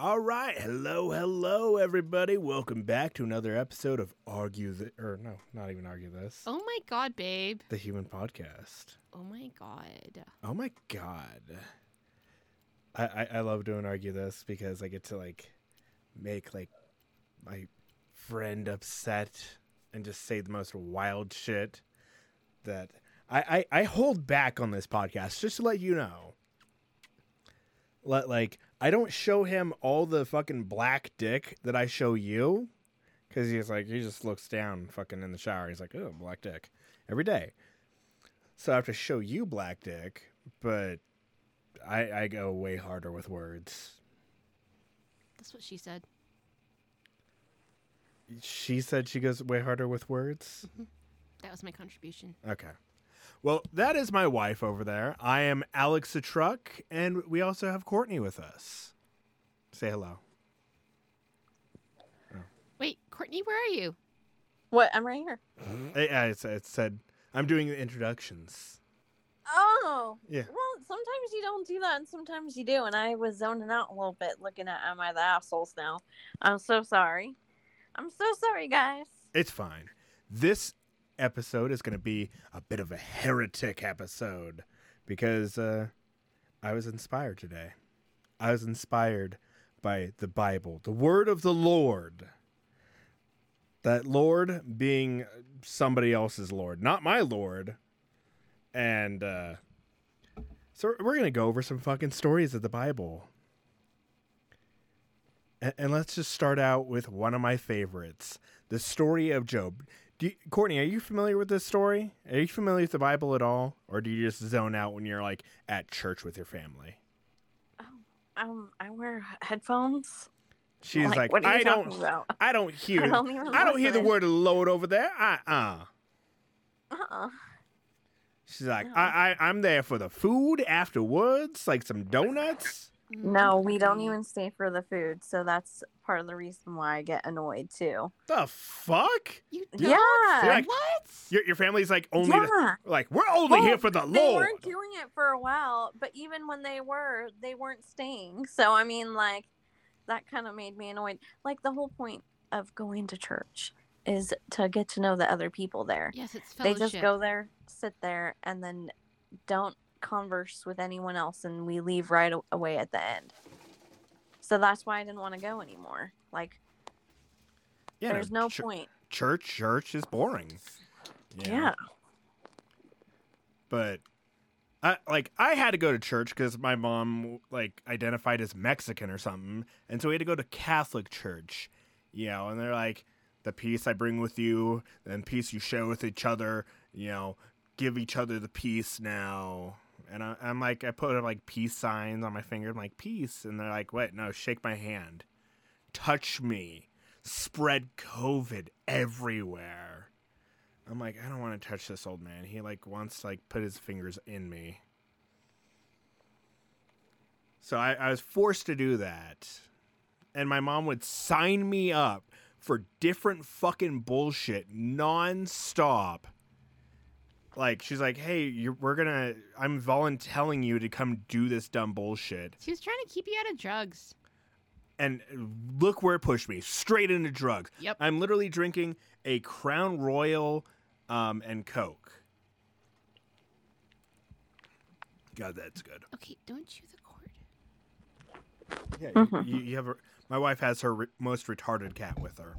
All right, hello, hello, everybody. Welcome back to another episode of Argue the, or no, not even Argue This, Oh my god, babe. the Human Podcast. Oh my god. Oh my god, I, I I love doing Argue This because I get to like make like my friend upset and just say the most wild shit that I I, I hold back on this podcast just to let you know. Let like I don't show him all the fucking black dick that I show you, because he's like he just looks down fucking in the shower. He's like, oh, black dick every day. So I have to show you black dick, but I I go way harder with words. That's what she said. She said she goes way harder with words. Mm-hmm. That was my contribution. Okay. Well, that is my wife over there. I am Alex the Truck, and we also have Courtney with us. Say hello. Oh. Wait, Courtney, where are you? What? I'm right here. Yeah, it, it said I'm doing the introductions. Oh. Yeah. Well, sometimes you don't do that, and sometimes you do. And I was zoning out a little bit, looking at am I the assholes now? I'm so sorry. I'm so sorry, guys. It's fine. This episode is going to be a bit of a heretic episode because uh, I was inspired today. I was inspired by the Bible, the word of the Lord. That Lord being somebody else's Lord, not my Lord. And uh, so we're going to go over some fucking stories of the Bible. And, and let's just start out with one of my favorites the story of Job. Do you, Courtney, are you familiar with this story? Are you familiar with the Bible at all? Or do you just zone out when you're like at church with your family? Um, I wear headphones. She's like, you I don't, about? I don't hear, I don't I don't hear the word Lord over there. Uh uh Uh-uh. She's like, No. I, I, I'm there for the food afterwards, like some donuts. No, we don't even stay for the food, so that's part of the reason why I get annoyed too. The fuck? You Yeah. Like, what? Your, your family's like only, the- like we're only Well, here for the They Lord. weren't doing it for a while, but even when they were, they weren't staying. So I mean, like, that kind of made me annoyed. Like the whole point of going to church is to get to know the other people there. Yes, it's fellowship. They just go there, sit there, and then don't converse with anyone else, and we leave right away at the end. So that's why I didn't want to go anymore. Like, Yeah, there's no ch- point. Church, church is boring. know? Yeah. but I like I had to go to church because my mom like identified as Mexican or something, and so we had to go to Catholic church, you know. And they're like, the peace I bring with you, and peace you share with each other, you know, give each other the peace now. And I, I'm like, I put like peace signs on my finger. I'm like, peace, and they're like, what? No, shake my hand, touch me, spread COVID everywhere. I'm like, I don't want to touch this old man. He like wants to like put his fingers in me. So I, I was forced to do that. And my mom would sign me up for different fucking bullshit nonstop. Like she's like, "Hey, you're, we're gonna. I'm volunteering you to come do this dumb bullshit." She was trying to keep you out of drugs. And look where it pushed me straight into drugs. Yep. I'm literally drinking a Crown Royal um, and Coke. God, that's good. Okay, don't chew the cord. Yeah, you, you have a, my wife has her re- most retarded cat with her.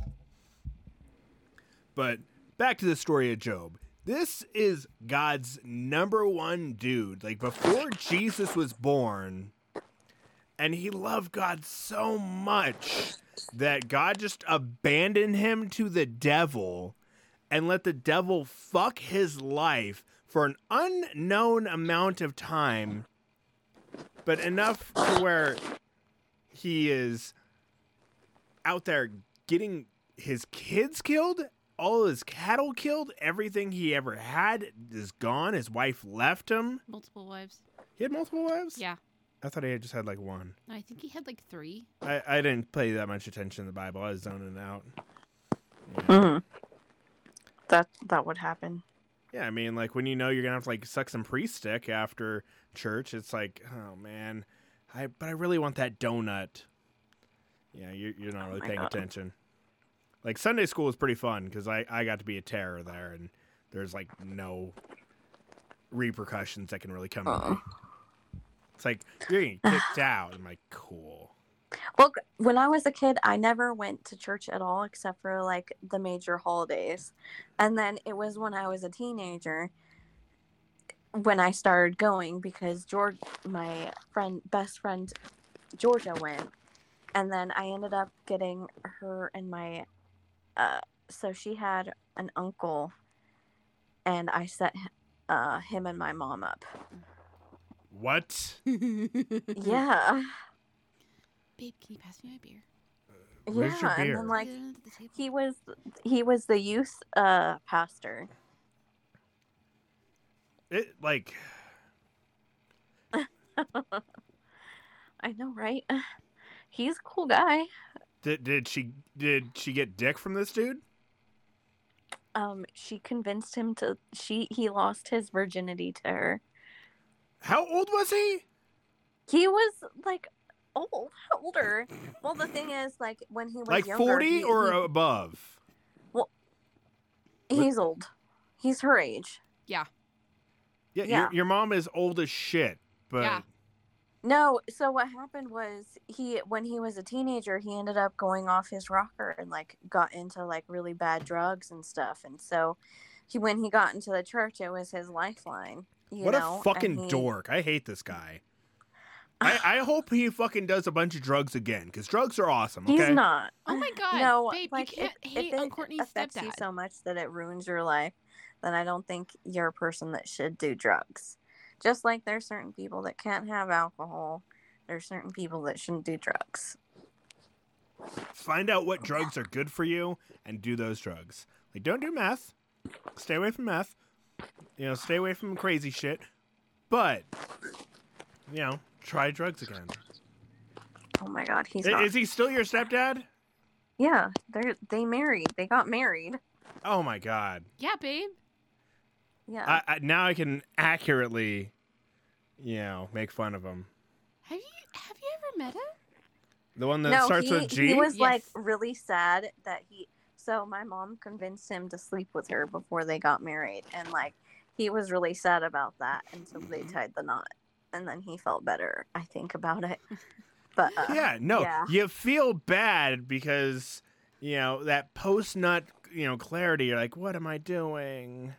But back to the story of Job. This is God's number one dude. Like before Jesus was born, and he loved God so much that God just abandoned him to the devil and let the devil fuck his life for an unknown amount of time, but enough to where he is out there getting his kids killed, all his cattle killed, everything he ever had is gone. His wife left him. Multiple wives. He had multiple wives? Yeah. I thought he had just had like one. No, I think he had like three. I, I didn't pay that much attention to the Bible. I was zoning out. Yeah. hmm That that would happen. Yeah, I mean, like when you know you're gonna have to like suck some pre stick after church, it's like, oh man, I but I really want that donut. Yeah, you're, you're not really my paying God. attention. Like Sunday school was pretty fun because I, I got to be a terror there, and there's like no repercussions that can really come. Aw. Uh-uh. It's like you're getting kicked out. I'm like, cool. Well, when I was a kid, I never went to church at all except for like the major holidays. And then it was when I was a teenager when I started going because George, my friend, best friend, Georgia went. And then I ended up getting her and my, uh, so she had an uncle and I set uh, him and my mom up. What? Yeah. Babe, can you pass me my beer? Where's your yeah. And then like, Get it under the table. he was he was the youth uh pastor It like i know right he's a cool guy did did she did she get dick from this dude? um she convinced him to she he lost his virginity to her How old was he? he was like old older well the thing is like when he was Like younger, forty he- or he- above? Well, he's old he's her age Yeah, Yeah. Your, your mom is old as shit. But Yeah. No, so what happened was he when he was a teenager, he ended up going off his rocker and like got into like really bad drugs and stuff. And so he when he got into the church, it was his lifeline. You what know? a fucking he- dork! I hate this guy. I, I hope he fucking does a bunch of drugs again because drugs are awesome. Okay. He's not. Oh my god, No, babe, like you can't if, hate if on it Courtney's affects you so much that it ruins your life, then I don't think you're a person that should do drugs. Just like there's certain people that can't have alcohol, there's certain people that shouldn't do drugs. Find out what drugs are good for you and do those drugs. Like, don't do meth. Stay away from meth. You know, stay away from crazy shit. But, you know, try drugs again. Oh my god, he's I- not. Is he still your stepdad? Yeah, they're they married. They got married. Oh my god. Yeah, babe. Yeah. I, I, now I can accurately, you know, make fun of him. Have you have you ever met him? The one that no, starts he, with G. he was like really sad that he. So my mom convinced him to sleep with her before they got married, and like he was really sad about that until they Mm-hmm. tied the knot, and then he felt better. I think about it. But uh, yeah, no, yeah. you feel bad because you know that post nut, you know, clarity. You're like, what am I doing?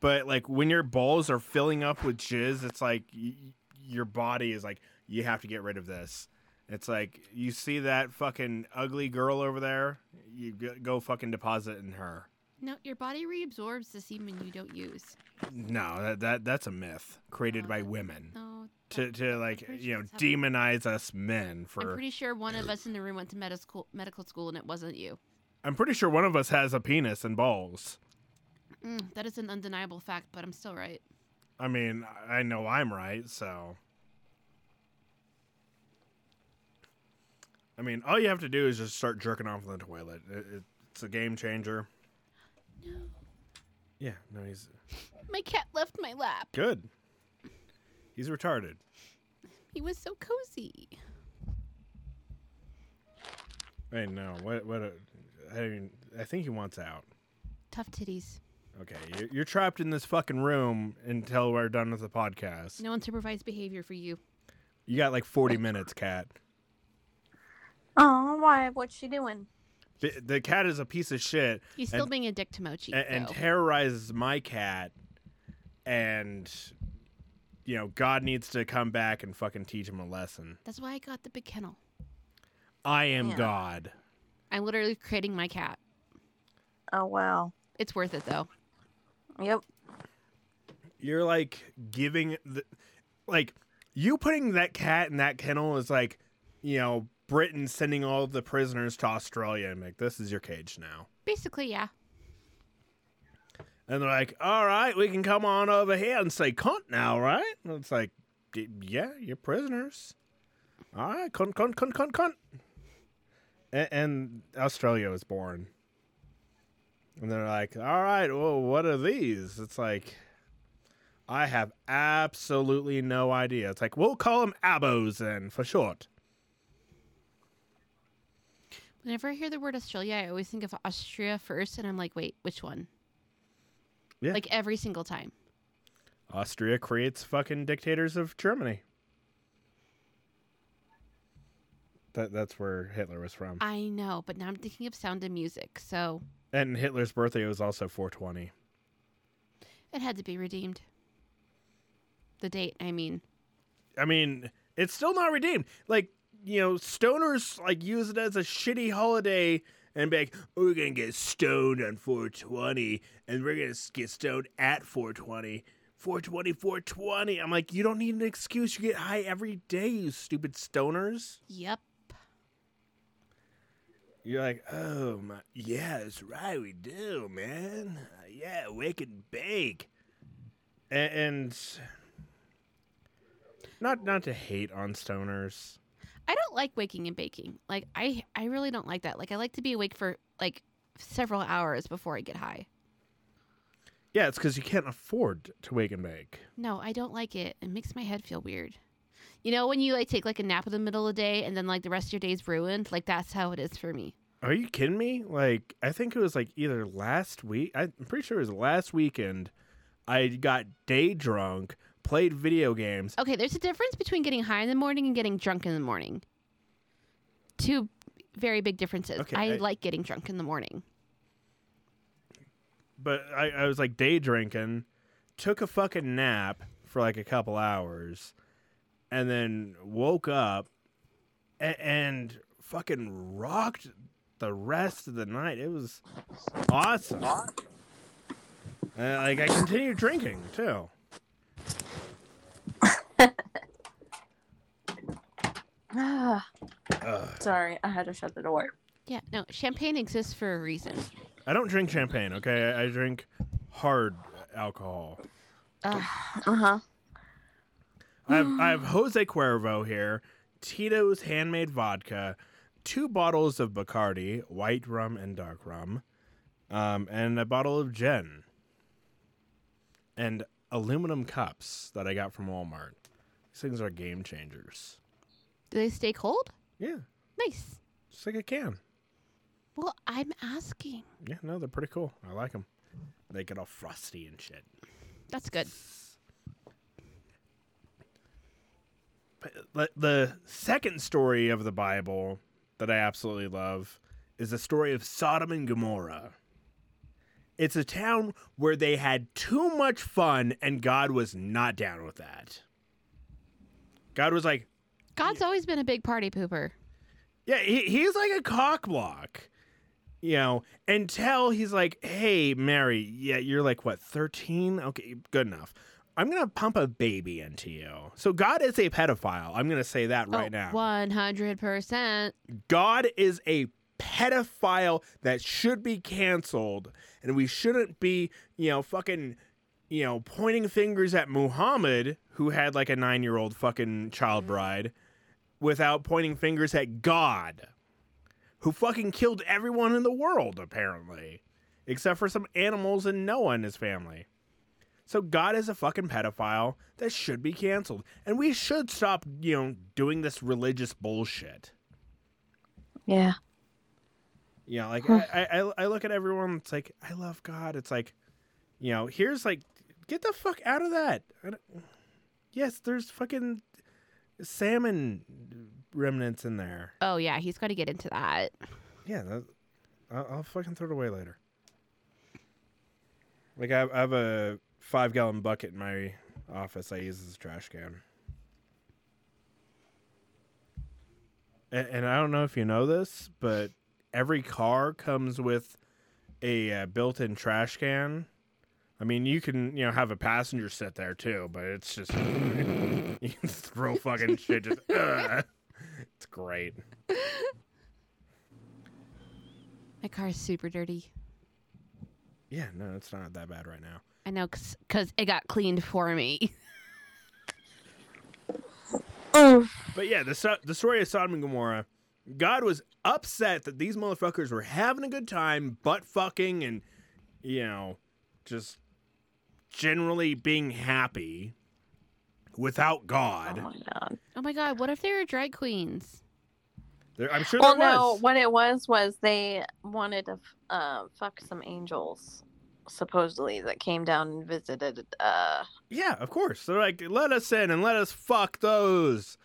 But like when your balls are filling up with jizz, it's like y- your body is like, you have to get rid of this. It's like you see that fucking ugly girl over there, you g- go fucking deposit in her. No, your body reabsorbs the semen you don't use. No, that, that that's a myth created No, by oh. women No, to to like you know demonize us men for. I'm pretty sure one of us in the room went to medical medical school, and it wasn't you. I'm pretty sure one of us has a penis and balls. Mm, that is an undeniable fact, but I'm still right. I mean, I know I'm right, so. I mean, all you have to do is just start jerking off in the toilet. It, it, it's a game changer. No, Yeah, no, he's my cat left my lap. good. He's retarded. He was so cozy. Hey, no, what, what? A, I mean, I think he wants out. Tough titties. Okay, you're, you're trapped in this fucking room until we're done with the podcast. No unsupervised behavior for you. You got like 40 minutes, cat. oh, why? What's she doing? The, the cat is a piece of shit. He's still And- being a dick to Mochi. and, and terrorizes my cat and you know god needs to come back and fucking teach him a lesson That's why I got the big kennel. i am Yeah. god I'm literally creating my cat. Oh wow. It's worth it though. Yep. you're like giving the like you putting that cat in that kennel is like you know britain sending all the prisoners to australia and like this is your cage now. Basically, yeah. and they're like all right we can come on over here and say cunt now right? And it's like yeah you're prisoners. All right cunt cunt cunt cunt cunt. And, and australia was born and they're like all right well what are these it's like i have absolutely no idea it's like we'll call them abos then for short Whenever I hear the word Australia, I always think of Austria first, and I'm like, wait, which one? Yeah. Like every single time. Austria creates fucking dictators of Germany. That that's where Hitler was from. I know, but now I'm thinking of Sound and Music, so And Hitler's birthday was also 420. it had to be redeemed. The date, I mean. I mean, it's still not redeemed. Like, you know, stoners like use it as a shitty holiday and be like, oh, we're gonna get stoned on 420 and we're gonna get stoned at 420. 420, 420. I'm like, you don't need an excuse. You get high every day, you stupid stoners. Yep. You're like, oh my, yeah, that's right, we do, man. Uh, yeah, wake and bake, and, and not not to hate on stoners. I don't like waking and baking. Like I I really don't like that. Like I like to be awake for like several hours before I get high. Yeah, it's because you can't afford to wake and bake. No, I don't like it. It makes my head feel weird. You know when you like take like a nap in the middle of the day and then like the rest of your day's ruined? Like that's how it is for me. Are you kidding me? Like, I think it was like either last week. I'm pretty sure it was last weekend. I got day drunk, played video games. Okay, there's a difference between getting high in the morning and getting drunk in the morning. Two very big differences. Okay, I, I- like getting drunk in the morning. but I, I was like day drinking, took a fucking nap for like a couple hours, and then woke up and, and fucking rocked the rest of the night. It was awesome. Uh, like I continued drinking too. Ah, sorry, I had to shut the door. Yeah, no, champagne exists for a reason. I don't drink champagne. Okay, I, I drink hard alcohol. Ugh. Uh huh. I have, I have Jose Cuervo here, Tito's handmade vodka, two bottles of Bacardi, white rum and dark rum, um, and a bottle of gin, and aluminum cups that I got from Walmart. These things are game changers. Do they stay cold? Yeah, Nice. just like a can. Well, I'm asking. Yeah, no, they're pretty cool. I like them. They get all frosty and shit. That's good. But the- second story of the Bible that I absolutely love is the story of Sodom and Gomorrah. It's a town where they had too much fun and God was not down with that. God was like, God's always been a big party pooper. yeah, he, he's like a cock block. You know, until he's like, hey, Mary, yeah, you're like, what, 13? Okay, good enough. I'm going to pump a baby into you. So God is a pedophile. I'm going to say that right oh, now. 100%. God is a pedophile that should be canceled, and we shouldn't be, you know, fucking, you know, pointing fingers at Muhammad, who had like a nine year old fucking child bride, without pointing fingers at God, who fucking killed everyone in the world, apparently, except for some animals and Noah and his family. So God is a fucking pedophile that should be canceled, and we should stop, you know, doing this religious bullshit. Yeah. You know, like Huh. I, I, I look at everyone. It's like I love God. It's like, you know, here's like, get the fuck out of that. Yes, there's fucking salmon remnants in there. Oh, yeah, he's got to get into that. Yeah, that, I'll, I'll fucking throw it away later. Like I, I have a five gallon bucket in my office. I use as a trash can. And, and I don't know if you know this, but every car comes with a uh, built-in trash can. I mean, you can you know have a passenger sit there too, but it's just you can throw fucking shit. Just ugh. it's great. My car is super dirty. Yeah, no, it's not that bad right now. I know, because it got cleaned for me. Oh. But yeah, the the story of Sodom and Gomorrah, God was upset that these motherfuckers were having a good time, butt fucking, and you know, just generally being happy without God. Oh God. my god. Oh my God, what if they were drag queens? There, I'm sure well, there no, was. what it was was they wanted to uh, fuck some angels, supposedly that came down and visited. Uh, Yeah, of course. They're like, let us in and let us fuck those.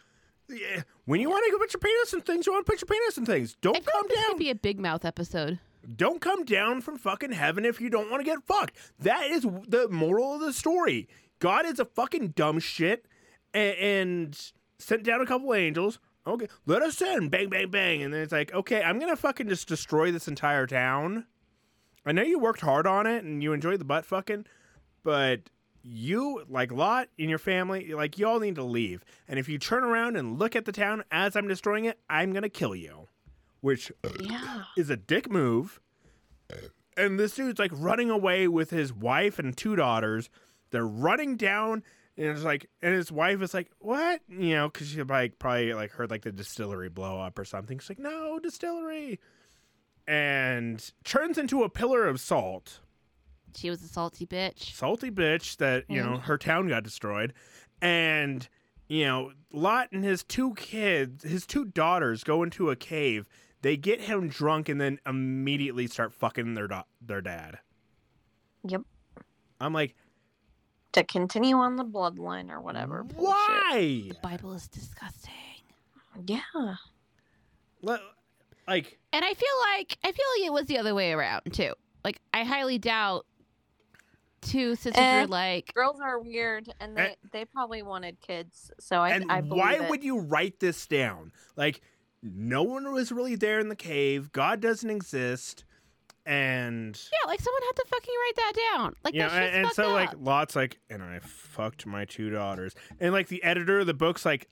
Yeah. When you want to go put your penis in things, you want to put your penis in things. Don't feel come like this down. could be a big mouth episode. Don't come down from fucking heaven if you don't want to get fucked. That is the moral of the story. God is a fucking dumb shit and, and sent down a couple angels. Okay, let us in. Bang, bang, bang. And then it's like, okay, I'm going to fucking just destroy this entire town. I know you worked hard on it and you enjoyed the butt fucking, but you, like Lot and your family, like, y'all need to leave. And if you turn around and look at the town as I'm destroying it, I'm going to kill you. Which yeah. is a dick move. And this dude's like running away with his wife and two daughters. They're running down, and it's like, and his wife is like, "What?" You know, because she like probably like heard like the distillery blow up or something. She's like, "No, distillery," and turns into a pillar of salt, She was a salty bitch. salty bitch that you know mm. her town got destroyed, and you know Lot and his two kids, his two daughters, go into a cave. They get him drunk and then immediately start fucking their da- their dad. Yep. I'm like, To continue on the bloodline or whatever. bullshit. why? The Bible is disgusting. Yeah. Le- Like, And I feel like I feel like it was the other way around too. Like I highly doubt two sisters Eh. were like Girls are weird, and they And- they probably wanted kids. So I and I believe why it. would you write this down? Like, no one was really there in the cave. God doesn't exist, and Yeah, like someone had to fucking write that down. Like you know, that shit's and, and fucked so like. Lot's like, and I fucked my two daughters, and like the editor of the book's like,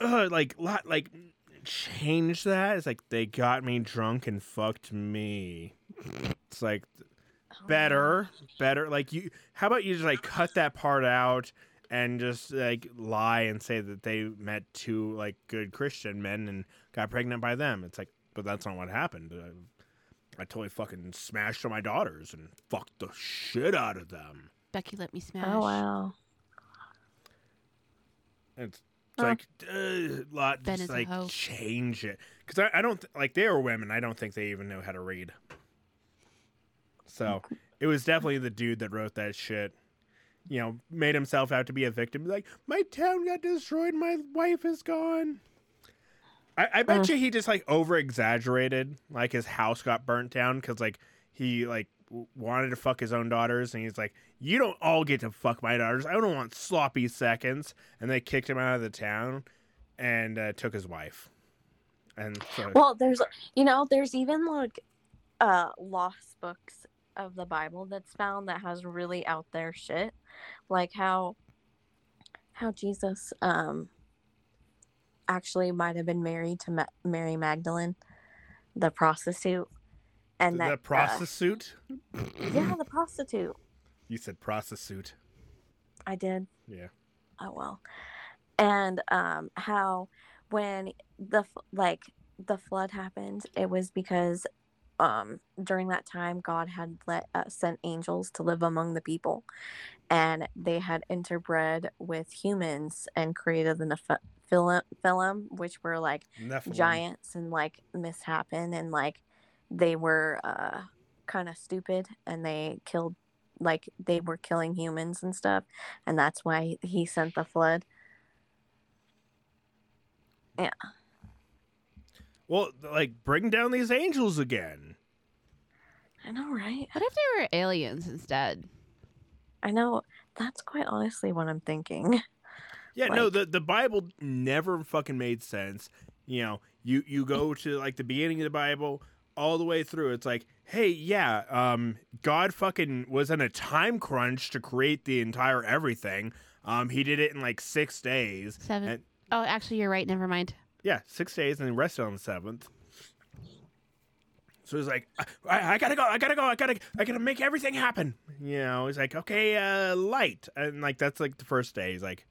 uh, like Lot like change that. It's like they got me drunk and fucked me. It's like Oh, better, better. Like you, how about you just like cut that part out and just like lie and say that they met two like good Christian men and got pregnant by them. It's like, but that's not what happened. I, I totally fucking smashed on my daughters and fucked the shit out of them. Becky let me oh, smash. Oh wow. It's, it's like uh, lot just like change it because I, I don't th- like they were women. I don't think they even know how to read. So it was definitely the dude that wrote that shit. You know, made himself out to be a victim. Like my town got destroyed. My wife is gone. I, I bet Mm. you he just like over exaggerated. Like his house got burnt down because like he like wanted to fuck his own daughters, and he's like, "You don't all get to fuck my daughters. I don't want sloppy seconds." And they kicked him out of the town, and uh, took his wife. And so, Well, there's you know there's even like uh lost books of the Bible that's found that has really out there shit, like how how Jesus um actually might have been married to Ma- Mary Magdalene, the prostitute, and that the uh, prostitute. yeah, the prostitute. You said prostitute. I did. Yeah. Oh well. And um how when the like the flood happened, it was because um during that time God had let uh, sent angels to live among the people and they had interbred with humans and created the Neph- Philem, Philem, which were like Nephilim. giants and like mishappen and like they were uh kind of stupid and they killed like they were killing humans and stuff and that's why he sent the flood Yeah. Well, like bring down these angels again. i know right What if they were aliens instead? i know that's quite honestly what i'm thinking Yeah, no, the the Bible never fucking made sense. You know, you you go to like the beginning of the Bible all the way through. It's like, hey, yeah, um, God fucking was in a time crunch to create the entire everything. Um, he did it in like six days. Seven. And, Oh, actually, you're right. Never mind. yeah, six days, and rested on the seventh. So he's like, I, I gotta go, I gotta go, I gotta, I gotta make everything happen. You know, he's like, okay, uh, light, and like that's like the first day. He's like,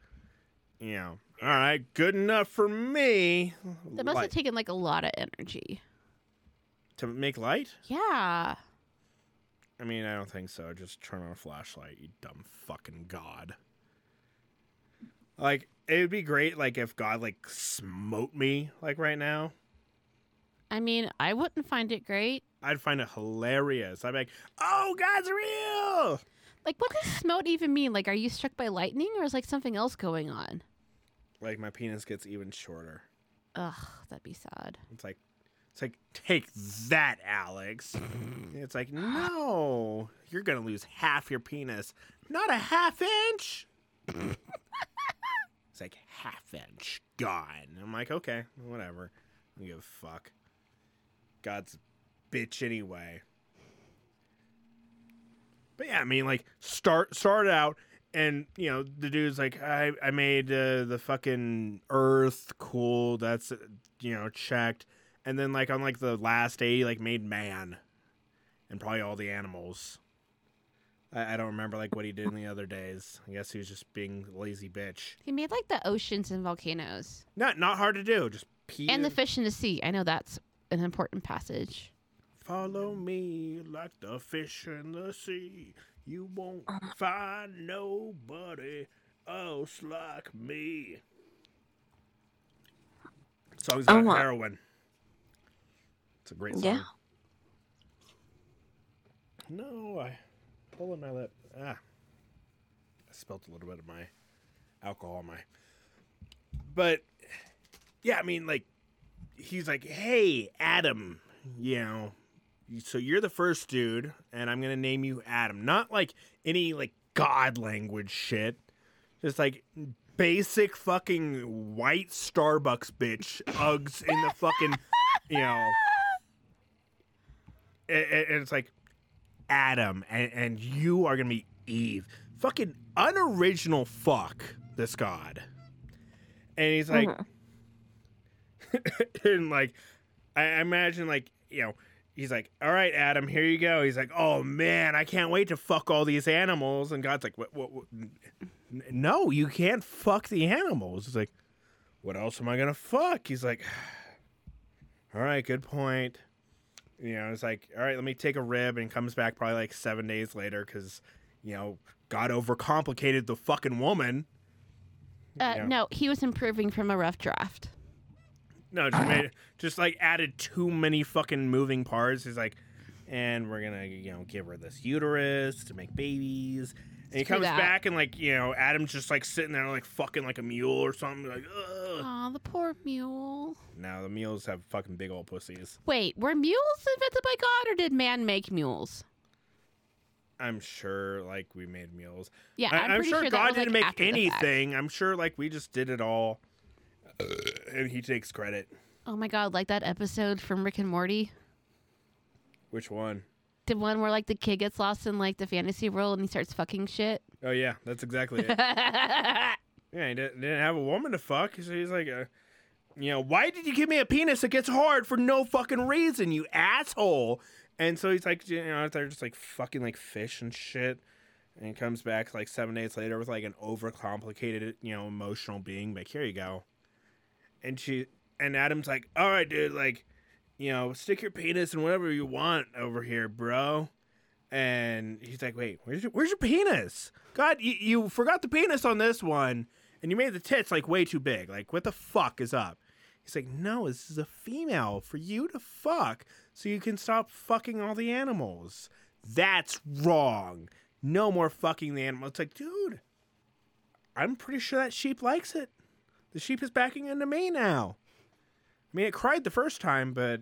you know, all right, good enough for me. That must have taken like a lot of energy. To make light. Yeah. I mean, I don't think so. Just turn on a flashlight, you dumb fucking god. Like, it would be great, like if God like smote me, like right now. I mean, I wouldn't find it great. I'd find it hilarious. I'd be like, "Oh, God's real!" Like, what does smote even mean? Like, are you struck by lightning or is like something else going on? Like my penis gets even shorter. Ugh, that'd be sad. It's like, it's like, take that, Alex. it's like, no, you're gonna lose half your penis, not a half inch. it's like half inch gone. I'm like, okay, whatever. I don't give a fuck. God's bitch anyway. But yeah, I mean, like, start start out, and you know, the dude's like, I I made uh, the fucking Earth cool. That's uh, you know checked, and then like on like the last day, he like made man, and probably all the animals. I, I don't remember like what he did in the other days. I guess he was just being a lazy bitch. He made like the oceans and volcanoes Not not hard to do. Just pee and the fish in the sea. I know that's an important passage. Follow me like the fish in the sea. You won't uh-huh. find nobody else like me. Songs Oh, about wow. heroin. It's a great song. Yeah. No, I pulling my lip. Ah, I spilled a little bit of my alcohol on my. But yeah, I mean, like he's like, "Hey, Adam, you know, so you're the first dude, and I'm gonna name you Adam. Not like any like god language shit, just like." Basic fucking white Starbucks bitch, Uggs in the fucking, you know, and, and it's like Adam, and, and you are gonna be Eve. Fucking unoriginal fuck this god. And he's like, Mhm. and like, I I imagine like you know, he's like, all right, Adam, here you go. He's like, oh man, I can't wait to fuck all these animals. And God's like, what? what, what? No, you can't fuck the animals. It's like, what else am I gonna fuck? He's like, all right, good point. You know, it's like, all right, let me take a rib, and comes back probably like seven days later because, you know, God overcomplicated the fucking woman. Uh, Yeah. No, he was improving from a rough draft. No, just made just like added too many fucking moving parts. He's like, and we're gonna you know give her this uterus to make babies. And he Screw comes that. back and like you know Adam's just like sitting there like fucking like a mule or something like. Ugh. Aw, the poor mule. Now the mules have fucking big old pussies. Wait, were mules invented by God or did man make mules? I'm sure like we made mules. Yeah, I, I'm, am pretty sure, sure God was, didn't like, make after the fact. anything. I'm sure like we just did it all, uh, and he takes credit. Oh my god, like that episode from Rick and Morty. Which one? The one where like the kid gets lost in like the fantasy world and he starts fucking shit. Oh yeah, that's exactly it. Yeah, he didn't, didn't have a woman to fuck. So he's like, uh, you know, why did you give me a penis that gets hard for no fucking reason, you asshole? And so he's like, you know, they're just like fucking like fish and shit. And he comes back like seven days later with like an overcomplicated, you know, emotional being. Like, here you go. And she and Adam's like, all right, dude, like, you know, stick your penis in whatever you want over here, bro. And he's like, wait, where's your, where's your penis? God, you, you forgot the penis on this one, and you made the tits like way too big. Like, what the fuck is up? He's like, no, this is a female for you to fuck so you can stop fucking all the animals. That's wrong. No more fucking the animals. It's like, dude, I'm pretty sure that sheep likes it. The sheep is backing into me now. I mean, it cried the first time, but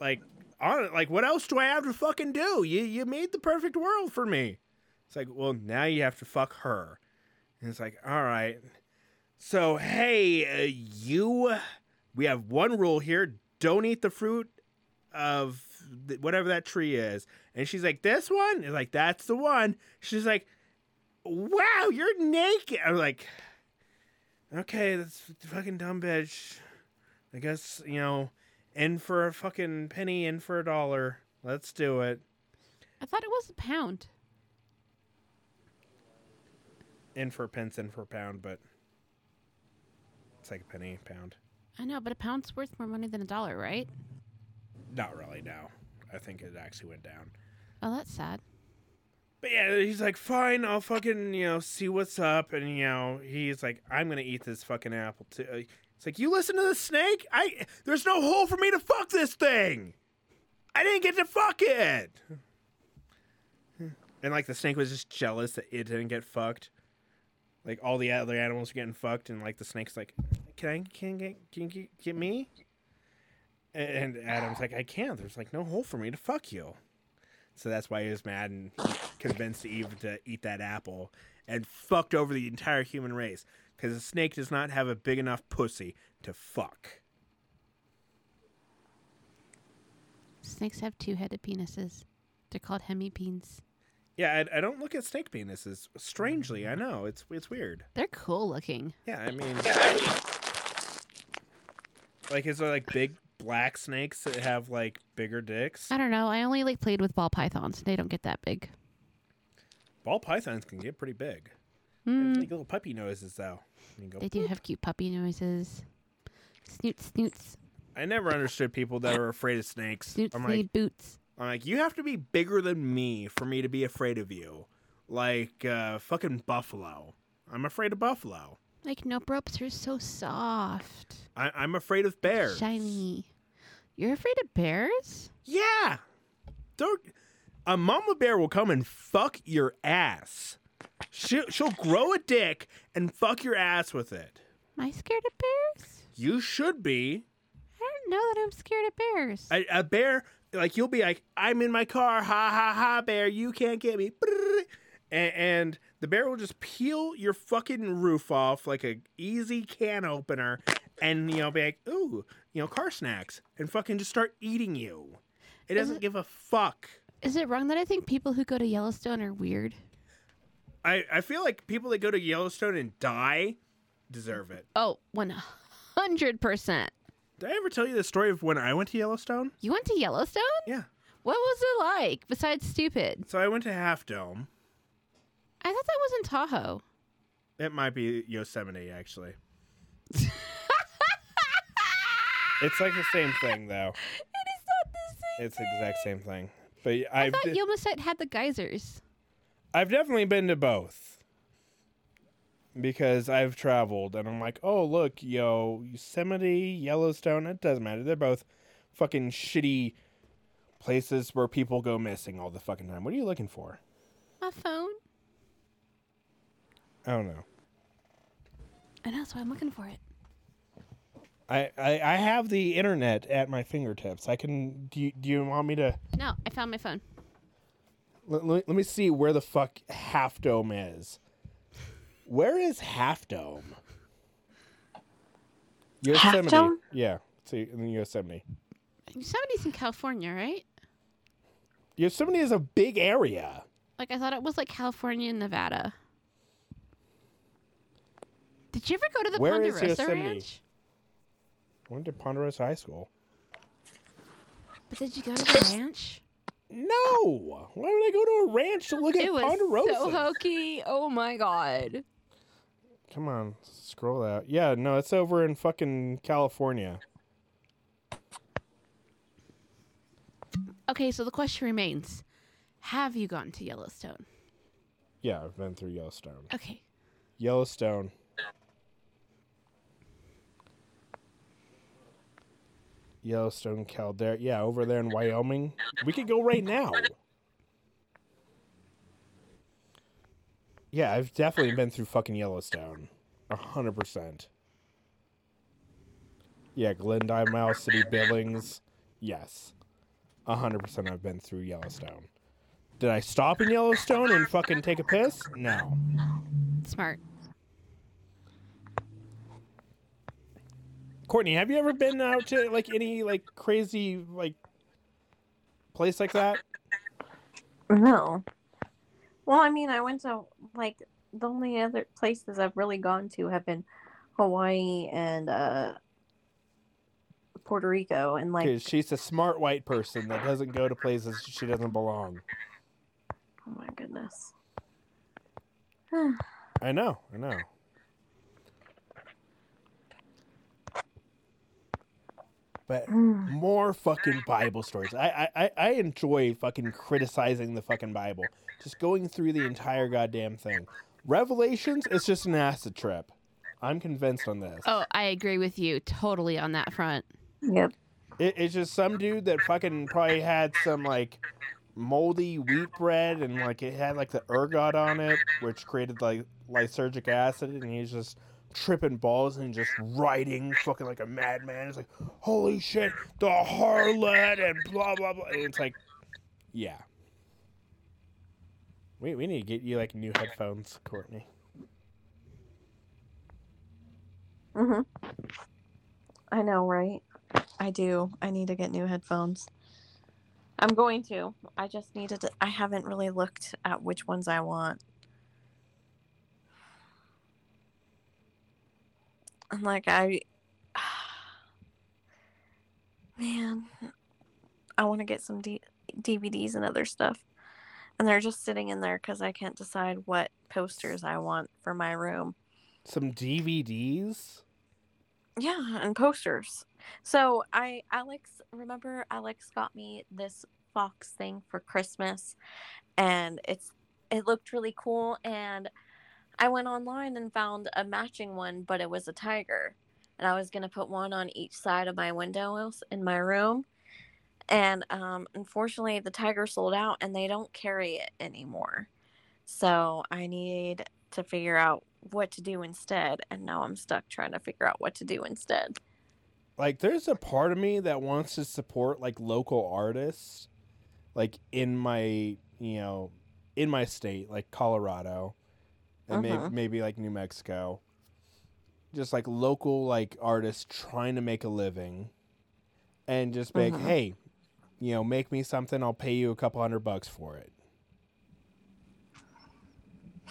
like, on like, what else do I have to fucking do? You you made the perfect world for me. It's like, well, now you have to fuck her. And it's like, all right. So hey, uh, you, we have one rule here: don't eat the fruit of th- whatever that tree is. And she's like, this one? It's like, that's the one. She's like, wow, you're naked. I'm like, okay, that's fucking dumb bitch. I guess, you know, in for a fucking penny, in for a dollar. Let's do it. I thought it was a pound. In for a pence, in for a pound, but it's like a penny, pound. I know, but a pound's worth more money than a dollar, right? Not really, no. I think it actually went down. Oh, that's sad. But yeah, he's like, fine, I'll fucking, you know, see what's up. And, you know, he's like, I'm going to eat this fucking apple too. Uh, It's like you listen to the snake. I there's no hole for me to fuck this thing. I didn't get to fuck it. And like the snake was just jealous that it didn't get fucked. Like all the other animals are getting fucked, and like the snake's like, "Can I? Can get? Can you get me?" And Adam's like, "I can't. There's like no hole for me to fuck you." So that's why he was mad and convinced Eve to eat that apple and fucked over the entire human race because a snake does not have a big enough pussy to fuck. Snakes have two-headed penises. They're called hemipenes. Yeah, I, I don't look at snake penises. Strangely, I know it's it's weird. They're cool looking. Yeah, I mean, like is there like big black snakes that have like bigger dicks? I don't know. I only like played with ball pythons. They don't get that big. Ball pythons can get pretty big. They like little puppy noises though. Go, They do have cute puppy noises. Snoots, snoots. I never understood people that are afraid of snakes. Snoots I'm like, need boots. I'm like, you have to be bigger than me for me to be afraid of you. Like uh, fucking buffalo. I'm afraid of buffalo. Like nope ropes are so soft. I- I'm afraid of bears. Shiny. You're afraid of bears? Yeah. Don't. A mama bear will come and fuck your ass. She'll, she'll grow a dick and fuck your ass with it. Am I scared of bears? You should be. I don't know that I'm scared of bears. A, a bear, like, you'll be like, I'm in my car. Ha ha ha, bear. You can't get me. And, and the bear will just peel your fucking roof off like a easy can opener and, you know, be like, ooh, you know, car snacks. And fucking just start eating you. It doesn't give a fuck. Is it wrong that I think people who go to Yellowstone are weird? I, I feel like people that go to Yellowstone and die deserve it. Oh, 100%. Did I ever tell you the story of when I went to Yellowstone? You went to Yellowstone? Yeah. What was it like besides stupid? So I went to Half Dome. I thought that was in Tahoe. It might be Yosemite, actually. it's like the same thing, though. It is not the same. It's the exact same thing. But I I've thought de- Yosemite had the geysers. I've definitely been to both because I've traveled, and I'm like, oh look, yo, Yosemite, Yellowstone. It doesn't matter. They're both fucking shitty places where people go missing all the fucking time. What are you looking for? My phone. I don't know. I know, so I'm looking for it. I, I, I have the internet at my fingertips. I can. Do you, do you want me to? No, I found my phone. Let, let, let me see where the fuck Half Dome is. Where is Half Dome? Yosemite. Dome? Yeah. See, in Yosemite. Yosemite's in California, right? Yosemite is a big area. Like I thought it was like California and Nevada. Did you ever go to the Where is Ponderosa Yosemite? Ranch? I went to Ponderosa High School. But did you go to the ranch? No. Why would I go to a ranch to look at it was Ponderosa? so hokey. Oh my god. Come on, scroll out. Yeah, no, it's over in fucking California. Okay, so the question remains: Have you gone to Yellowstone? Yeah, I've been through Yellowstone. Okay. Yellowstone. Yellowstone Caldera. Yeah, over there in Wyoming. We could go right now. Yeah, I've definitely been through fucking Yellowstone. A hundred percent. Yeah, Glendive, Miles City, Billings. Yes. A hundred percent I've been through Yellowstone. Did I stop in Yellowstone and fucking take a piss? No. Smart. Courtney, have you ever been out to like any like crazy like place like that? No. Well, I mean, I went to like the only other places I've really gone to have been Hawaii and uh Puerto Rico and like she's a smart white person that doesn't go to places she doesn't belong. oh my goodness. I know, I know. But mm. more fucking Bible stories. I, I, I- I enjoy fucking criticizing the fucking Bible. Just going through the entire goddamn thing. Revelations is just an acid trip. I'm convinced on this. Oh, I agree with you totally on that front. Yep. It, it's just some dude that fucking probably had some like moldy wheat bread and like it had like the ergot on it, which created like lysergic acid, and he's just tripping balls and just writing fucking like a madman. It's like, holy shit, the harlot and blah blah blah. And it's like, yeah. We we need to get you like new headphones, Courtney. Mhm. I know, right? I do. I need to get new headphones. I'm going to. I just needed to. I haven't really looked at which ones I want. And like I, man, I want to get some D- DVDs and other stuff, and they're just sitting in there because I can't decide what posters I want for my room. Some DVDs. Yeah, and posters. So I Alex remember Alex got me this fox thing for Christmas and it's it looked really cool and I went online and found a matching one but it was a tiger and I was going to put one on each side of my windows in my room and um unfortunately the tiger sold out and they don't carry it anymore. So I need to figure out what to do instead and now I'm stuck trying to figure out what to do instead. like there's a part of me that wants to support like local artists like in my you know in my state like colorado and maybe, Mhm. maybe like new mexico just like local like artists trying to make a living and just be like Mhm. hey you know make me something i'll pay you a couple hundred bucks for it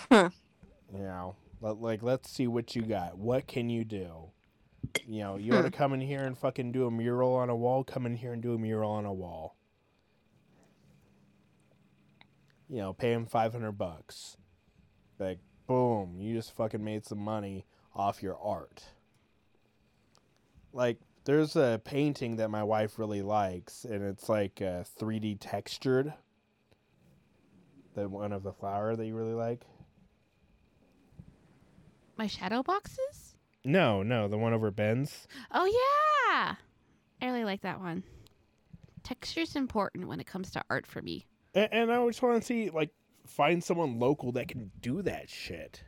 Hmm. you know let, like let's see what you got what can you do you know, you want to come in here and fucking do a mural on a wall, come in here and do a mural on a wall. You know, pay him 500 bucks. Like, boom, you just fucking made some money off your art. Like, there's a painting that my wife really likes, and it's like uh, 3D textured. The one of the flower that you really like? My shadow boxes? No, no, the one over Ben's. Oh yeah. I really like that one. Texture's important when it comes to art for me. And, and I just want to see, like, find someone local that can do that shit.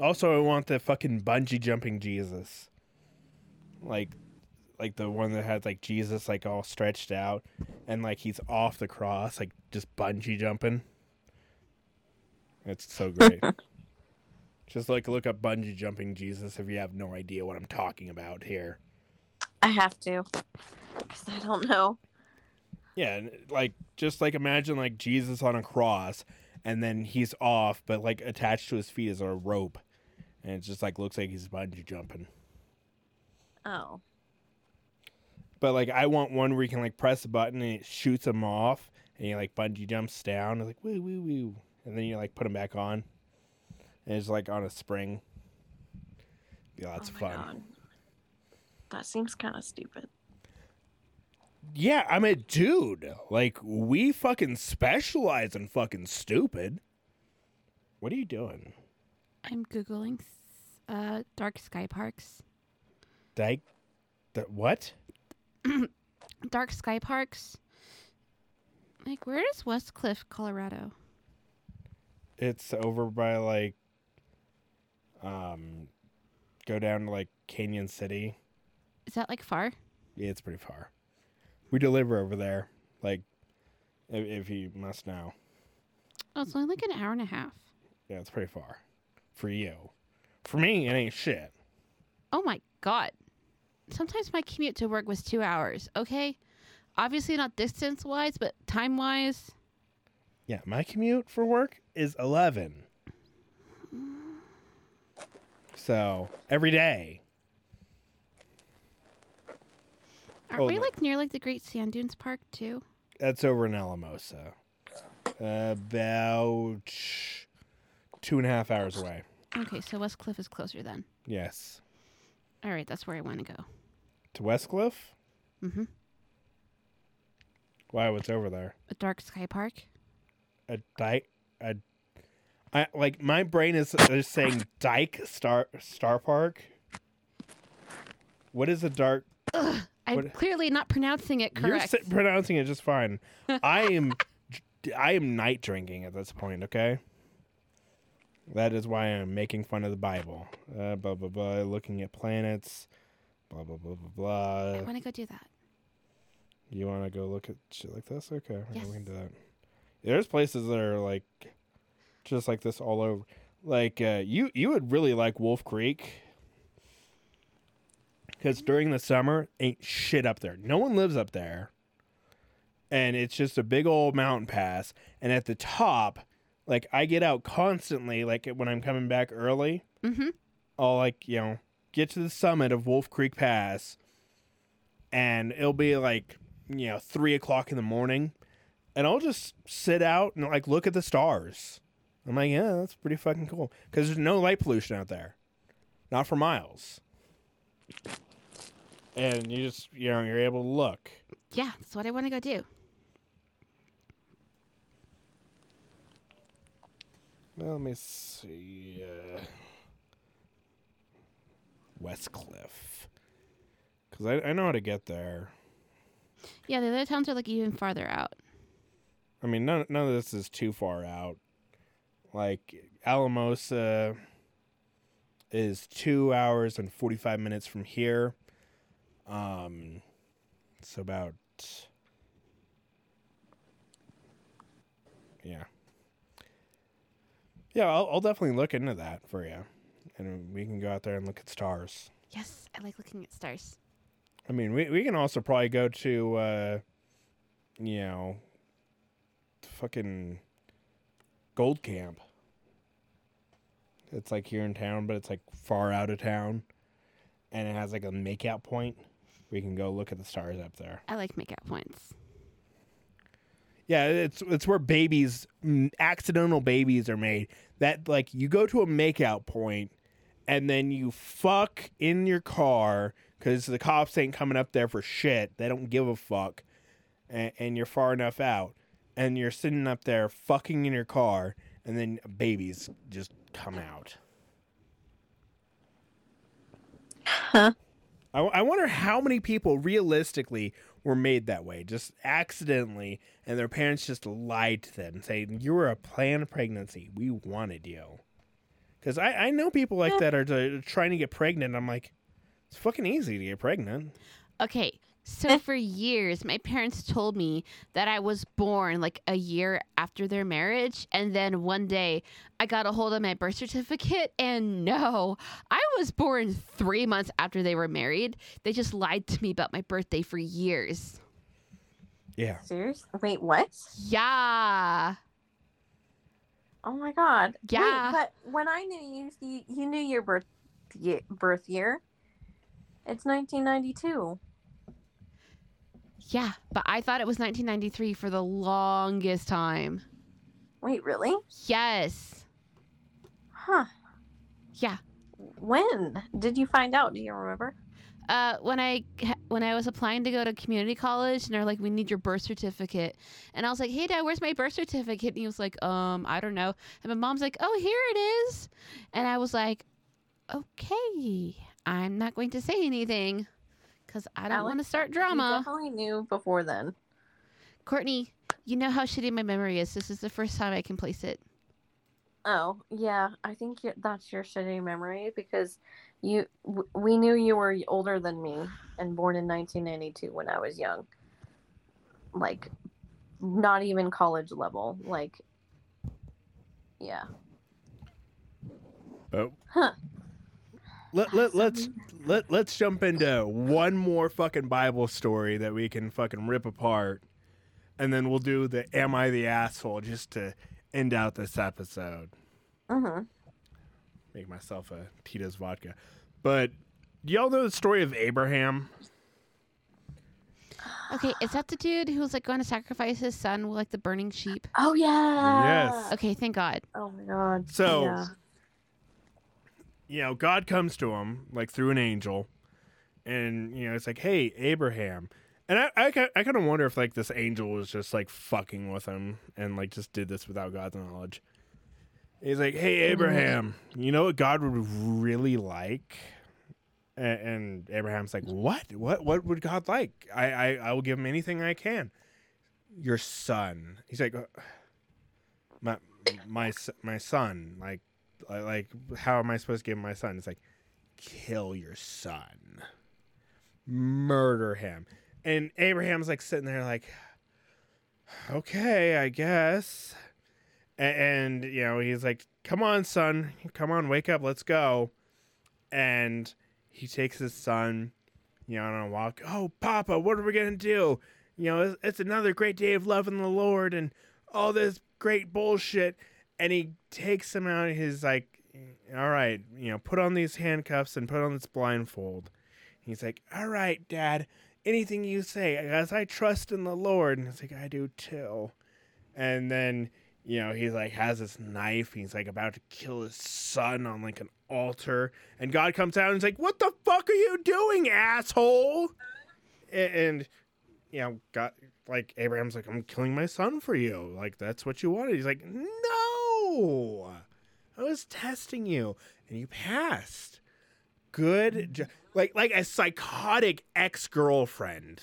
Also, I want the fucking bungee jumping Jesus, like, like the one that had like Jesus like all stretched out, and like he's off the cross, like just bungee jumping. It's so great. just like look up bungee jumping Jesus if you have no idea what I'm talking about here. I have to because I don't know. Yeah, like just like imagine like Jesus on a cross, and then he's off, but like attached to his feet is a rope, and it just like looks like he's bungee jumping. Oh, But like I want one where you can like press a button and it shoots him off, and he like bungee jumps down, and like woo woo woo, and then you like put him back on, and it's like on a spring. Be lots oh of fun. God. That seems kind of stupid. Yeah, I'm a dude. Like we fucking specialize in fucking stupid. What are you doing? I'm googling uh dark sky parks. Like, the, what? Dark sky parks. Like where is Westcliffe, Colorado? It's over by like, um, go down to like Cañon City. Is that like far? Yeah, it's pretty far. We deliver over there. Like, if, if you must know, Oh, it's only like an hour and a half. yeah, it's pretty far for you. For me, it ain't shit. Oh my god. Sometimes my commute to work was two hours, okay? Obviously not distance wise, but time wise. Yeah, my commute for work is eleven. So every day. Aren't Hold we on. like near like the Great Sand Dunes Park too? That's over in Alamosa. About two and a half hours away. Okay, so Westcliffe is closer then. Yes. All right, that's where I want to go. To Westcliffe? Mm-hmm. Why? What's over there? A dark sky park. A di- a. I like my brain is is saying Dyke Star Star Park. What is a dark? I'm What- clearly not pronouncing it You're si- pronouncing it just fine. I am, I am night drinking at this point. Okay. That is why I'm making fun of the Bible. Uh, blah blah blah. Looking at planets. Blah blah blah blah I blah. want to go do that. You want to go look at shit like this? Okay, yeah, Yes. we can do that. There's places that are like, just like this all over. Like uh, you, you would really like Wolf Creek, because during the summer ain't shit up there. No one lives up there, and it's just a big old mountain pass. And at the top, like I get out constantly. Like when I'm coming back early, Mm-hmm. I'll like you know get to the summit of Wolf Creek Pass, and it'll be like you know three o'clock in the morning, and I'll just sit out and like look at the stars. I'm like, yeah, that's pretty fucking cool because there's no light pollution out there, not for miles, and you just you know you're able to look. Yeah, that's what I want to go do. Well, let me see. Uh, Westcliffe, because I, I know how to get there. Yeah, the other towns are like even farther out. I mean, none none of this is too far out. Like Alamosa is two hours and forty five minutes from here. Um, it's about yeah, yeah. I'll, I'll definitely look into that for you, and we can go out there and look at stars. Yes, I like looking at stars. I mean, we we can also probably go to, uh, you know, fucking Gold Camp. It's like here in town, but it's like far out of town, and it has like a makeout point. We can go look at the stars up there. I like makeout points. Yeah, it's it's where babies, mm, accidental babies, are made. That like you go to a makeout point, and then you fuck in your car because the cops ain't coming up there for shit. They don't give a fuck, and, and you're far enough out, and you're sitting up there fucking in your car, and then babies just come out. Huh. I, I wonder how many people realistically were made that way, just accidentally, and their parents just lied to them, saying, You were a planned pregnancy. We wanted you. Because I, I know people like that are t- trying to get pregnant. I'm like, It's fucking easy to get pregnant. Okay, so Eh. for years, my parents told me that I was born like a year after their marriage. And then one day I got a hold of my birth certificate, and no, I was born three months after they were married. They just lied to me about my birthday for years. Yeah. Serious? Wait, what? Yeah. Oh my god. Yeah. Wait, but when I knew you, you, you knew your birth ye- birth year. It's 1992. Yeah, but I thought it was 1993 for the longest time. Wait, really? Yes. Huh. Yeah. When did you find out? Do you remember? uh, when I when I was applying to go to community college, and they're like, "We need your birth certificate," and I was like, "Hey, Dad, where's my birth certificate?" And he was like, "Um, I don't know." And my mom's like, "Oh, here it is," and I was like, "Okay, I'm not going to say anything because I don't want to start You drama." definitely knew before then. Courtney, you know how shitty my memory is. This is the first time I can place it. Oh yeah, I think that's your shitty memory because you w- we knew you were older than me and born in 1992 when I was young. Like, not even college level. Like, yeah. Oh. Huh. Let, let, let's let, let's jump into one more fucking Bible story that we can fucking rip apart. And then we'll do the Am I the Asshole just to end out this episode. Mm-hmm. Make myself a Tito's vodka. But do y'all know the story of Abraham? Okay, is that the dude who was like going to sacrifice his son with like the burning sheep? Oh yeah. Yes. Okay, thank God. Oh my god. So, Yeah. You know, God comes to him like through an angel, and you know, it's like, "Hey, Abraham," and I, I, I kind of wonder if like this angel was just like fucking with him and like just did this without God's knowledge. He's like, "Hey Abraham, you know what God would really like?" A- And Abraham's like, "What? What? What would God like? I, I, I will give him anything I can. Your son." He's like, "Uh, "My, my, my son. Like, li- like, how am I supposed to give my son?" It's like, "Kill your son, murder him." And Abraham's like sitting there, like, "Okay, I guess." A- and you know he's like come on son. Come on wake up. Let's go. And he takes his son you know on a walk. Oh papa what are we gonna do? You know it's, it's another great day of loving the lord and all this great bullshit and he takes him out he's like all right you know put on these handcuffs and put on this blindfold he's like all right dad anything you say as i trust in the lord and it's like i do too and then you know, he's like has this knife. He's like about to kill his son on like an altar, and God comes out and he's like, "What the fuck are you doing, asshole?" And, and you know, God, like Abraham's like, "I'm killing my son for you. Like that's what you wanted." He's like, "No, I was testing you, and you passed. Good, jo- like like a psychotic ex girlfriend.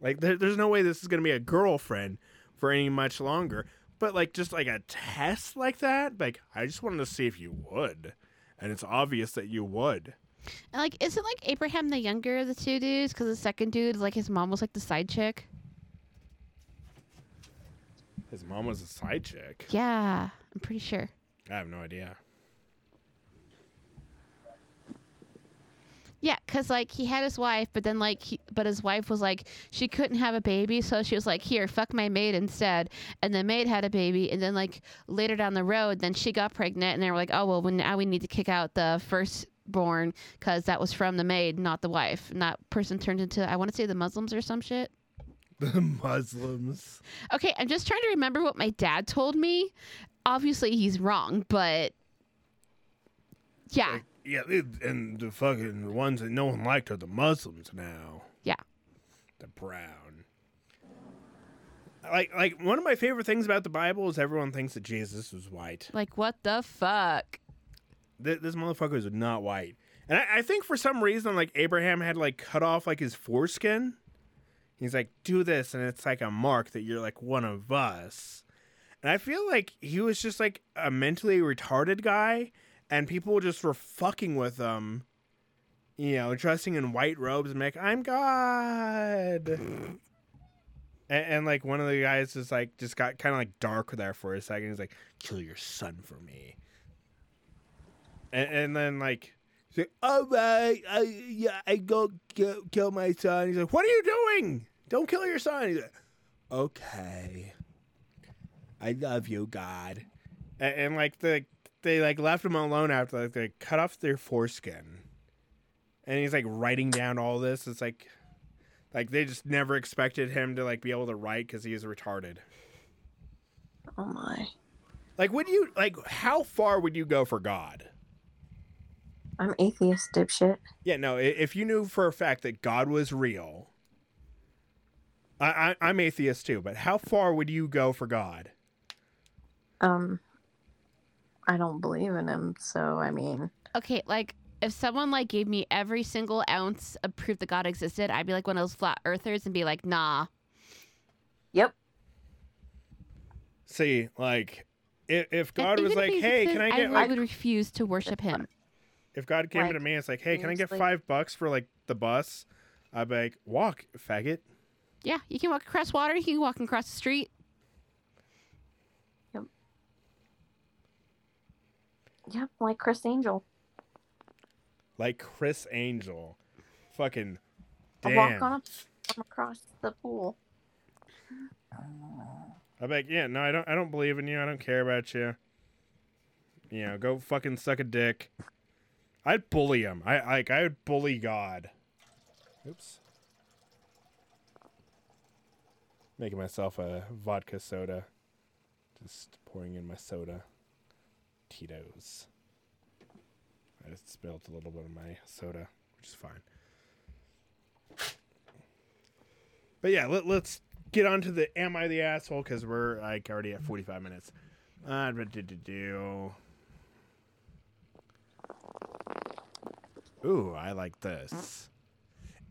Like there, there's no way this is gonna be a girlfriend." For any much longer, but like just like a test like that like i just wanted to see if you would and it's obvious that you would And like, isn't like Abraham the younger of the two dudes? Because the second dude, like his mom was like the side chick. His mom was a side chick Yeah, I'm pretty sure. i have no idea Yeah, cause like he had his wife, but then like, he, but his wife was like she couldn't have a baby, so she was like, "Here, fuck my maid instead." And the maid had a baby, and then like later down the road, then she got pregnant, and they were like, "Oh well, well now we need to kick out the firstborn because that was from the maid, not the wife." And that person turned into I want to say the Muslims or some shit. the muslims Okay, I'm just trying to remember what my dad told me. Obviously, he's wrong, but yeah, Like, yeah it- and the fucking the ones that no one liked are the muslims now Yeah. the brown like like one of my favorite things about the bible is everyone thinks that jesus was white like what the fuck? Th- this motherfucker is not white. And I, I think for some reason, like Abraham had like cut off like his foreskin. He's like, do this, and it's like a mark that you're like one of us. And I feel like he was just like a mentally retarded guy, and people just were fucking with him. You know, dressing in white robes and like, I'm God. and, and like one of the guys just like just got kind of like dark there for a second. He's like, kill your son for me. And, and then like, he's like, all right, I yeah, I go kill, kill my son. He's like, what are you doing? Don't kill your son. He's like, okay, I love you, God. And, and like the they like left him alone after like they cut off their foreskin, and he's like writing down all this. It's like, like they just never expected him to like be able to write because he was retarded. Oh my. Like, would you like how far would you go for God? I'm atheist, dipshit. Yeah, no. If you knew for a fact that God was real, I, I I'm atheist too. But how far would you go for God? Um, I don't believe in him, so I mean, Okay, like if someone like gave me every single ounce of proof that God existed, I'd be like one of those flat earthers and be like, nah. yep. See, like, if, if And God was like, he "Hey, can I get I like?" would refuse to worship him. If God came Like, to me, and it's like, "Hey, can I get seriously? five bucks for like the bus?" I'd be like, "Walk, faggot." Yeah, you can walk across water. You can walk across the street. Yep, Yep, like Criss Angel. Like Criss Angel, fucking. Damn. I walk on a I'm across the pool. I'm like, yeah, no, I don't, I don't believe in you. I don't care about you. You know, go fucking suck a dick. I'd bully him. I like, I would bully God. Oops. Making myself a vodka soda. Just pouring in my soda. Tito's. I spilled a little bit of my soda, which is fine. But yeah, let, let's get on to the am I the asshole because we're like already at 45 minutes. Uh, did it do? Ooh, I like this.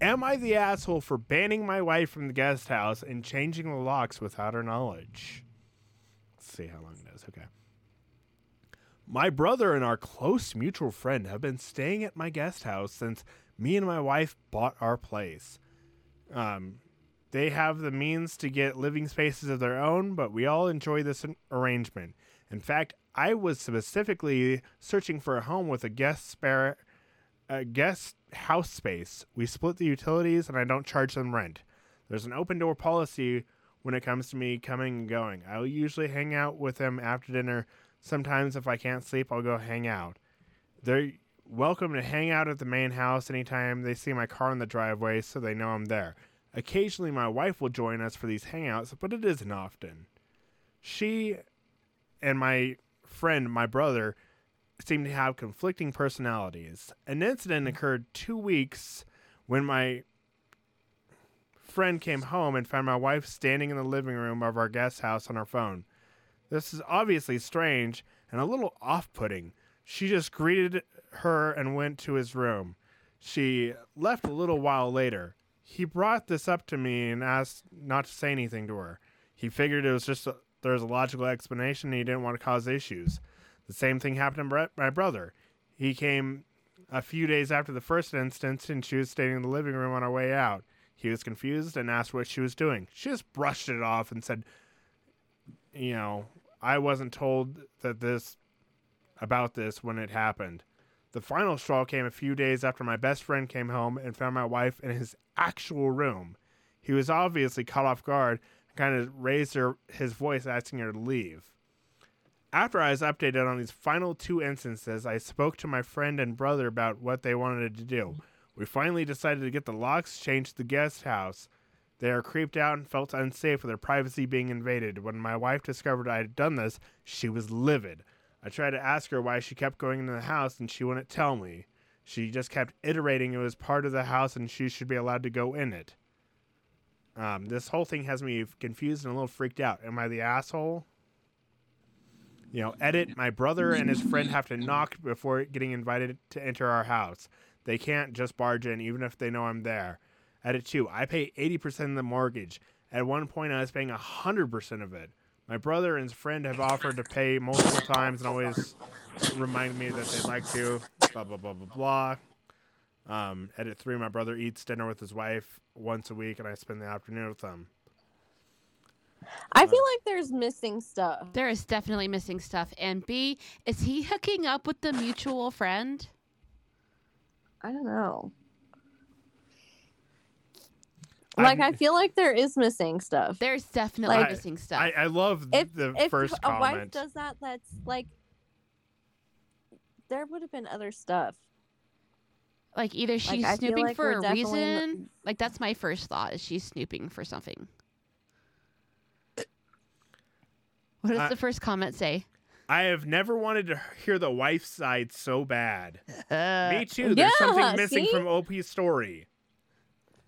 Am I the asshole for banning my wife from the guest house and changing the locks without her knowledge? Let's see how long it is. Okay. My brother and our close mutual friend have been staying at my guest house since me and my wife bought our place. Um, they have the means to get living spaces of their own, but we all enjoy this arrangement. In fact, I was specifically searching for a home with a guest spare, a guest house space. We split the utilities, and I don't charge them rent. There's an open door policy when it comes to me coming and going. I'll usually hang out with them after dinner. Sometimes, if I can't sleep, I'll go hang out. They're welcome to hang out at the main house anytime they see my car in the driveway so they know I'm there. Occasionally, my wife will join us for these hangouts, but it isn't often. She and my friend, my brother, seem to have conflicting personalities. An incident mm-hmm. occurred two weeks when my friend came home and found my wife standing in the living room of our guest house on her phone. This is obviously strange and a little off putting. She just greeted her and went to his room. She left a little while later. He brought this up to me and asked not to say anything to her. He figured it was just a, there was a logical explanation and he didn't want to cause issues. The same thing happened to my brother. He came a few days after the first instance and she was staying in the living room on her way out. He was confused and asked what she was doing. She just brushed it off and said, You know, I wasn't told that this about this when it happened. The final straw came a few days after my best friend came home and found my wife in his actual room. He was obviously caught off guard and kind of raised her, his voice asking her to leave. After I was updated on these final two instances, I spoke to my friend and brother about what they wanted to do. We finally decided to get the locks changed to the guest house. They are creeped out and felt unsafe with their privacy being invaded. When my wife discovered I had done this, she was livid. I tried to ask her why she kept going into the house and she wouldn't tell me. She just kept iterating it was part of the house and she should be allowed to go in it. Um, this whole thing has me confused and a little freaked out. Am I the asshole? You know, edit my brother and his friend have to knock before getting invited to enter our house. They can't just barge in even if they know I'm there. Edit two, I pay 80% of the mortgage. At one point, I was paying 100% of it. My brother and his friend have offered to pay multiple times and always remind me that they'd like to. Blah blah blah blah blah. Um, edit three. My brother eats dinner with his wife once a week, and I spend the afternoon with them. I feel like there's missing stuff. There is definitely missing stuff. And B, is he hooking up with the mutual friend? I don't know. Like I feel like there is missing stuff. There's definitely Like- missing stuff. I, I love If the if first a wife does that, that's like there would have been other stuff. like either she's I feel snooping like for a definitely reason. Like that's my first thought is she's snooping for something. What does I- the first comment say? I have never wanted to hear the wife's side so bad. Uh, Me too. There's yeah, something missing see? from OP's story.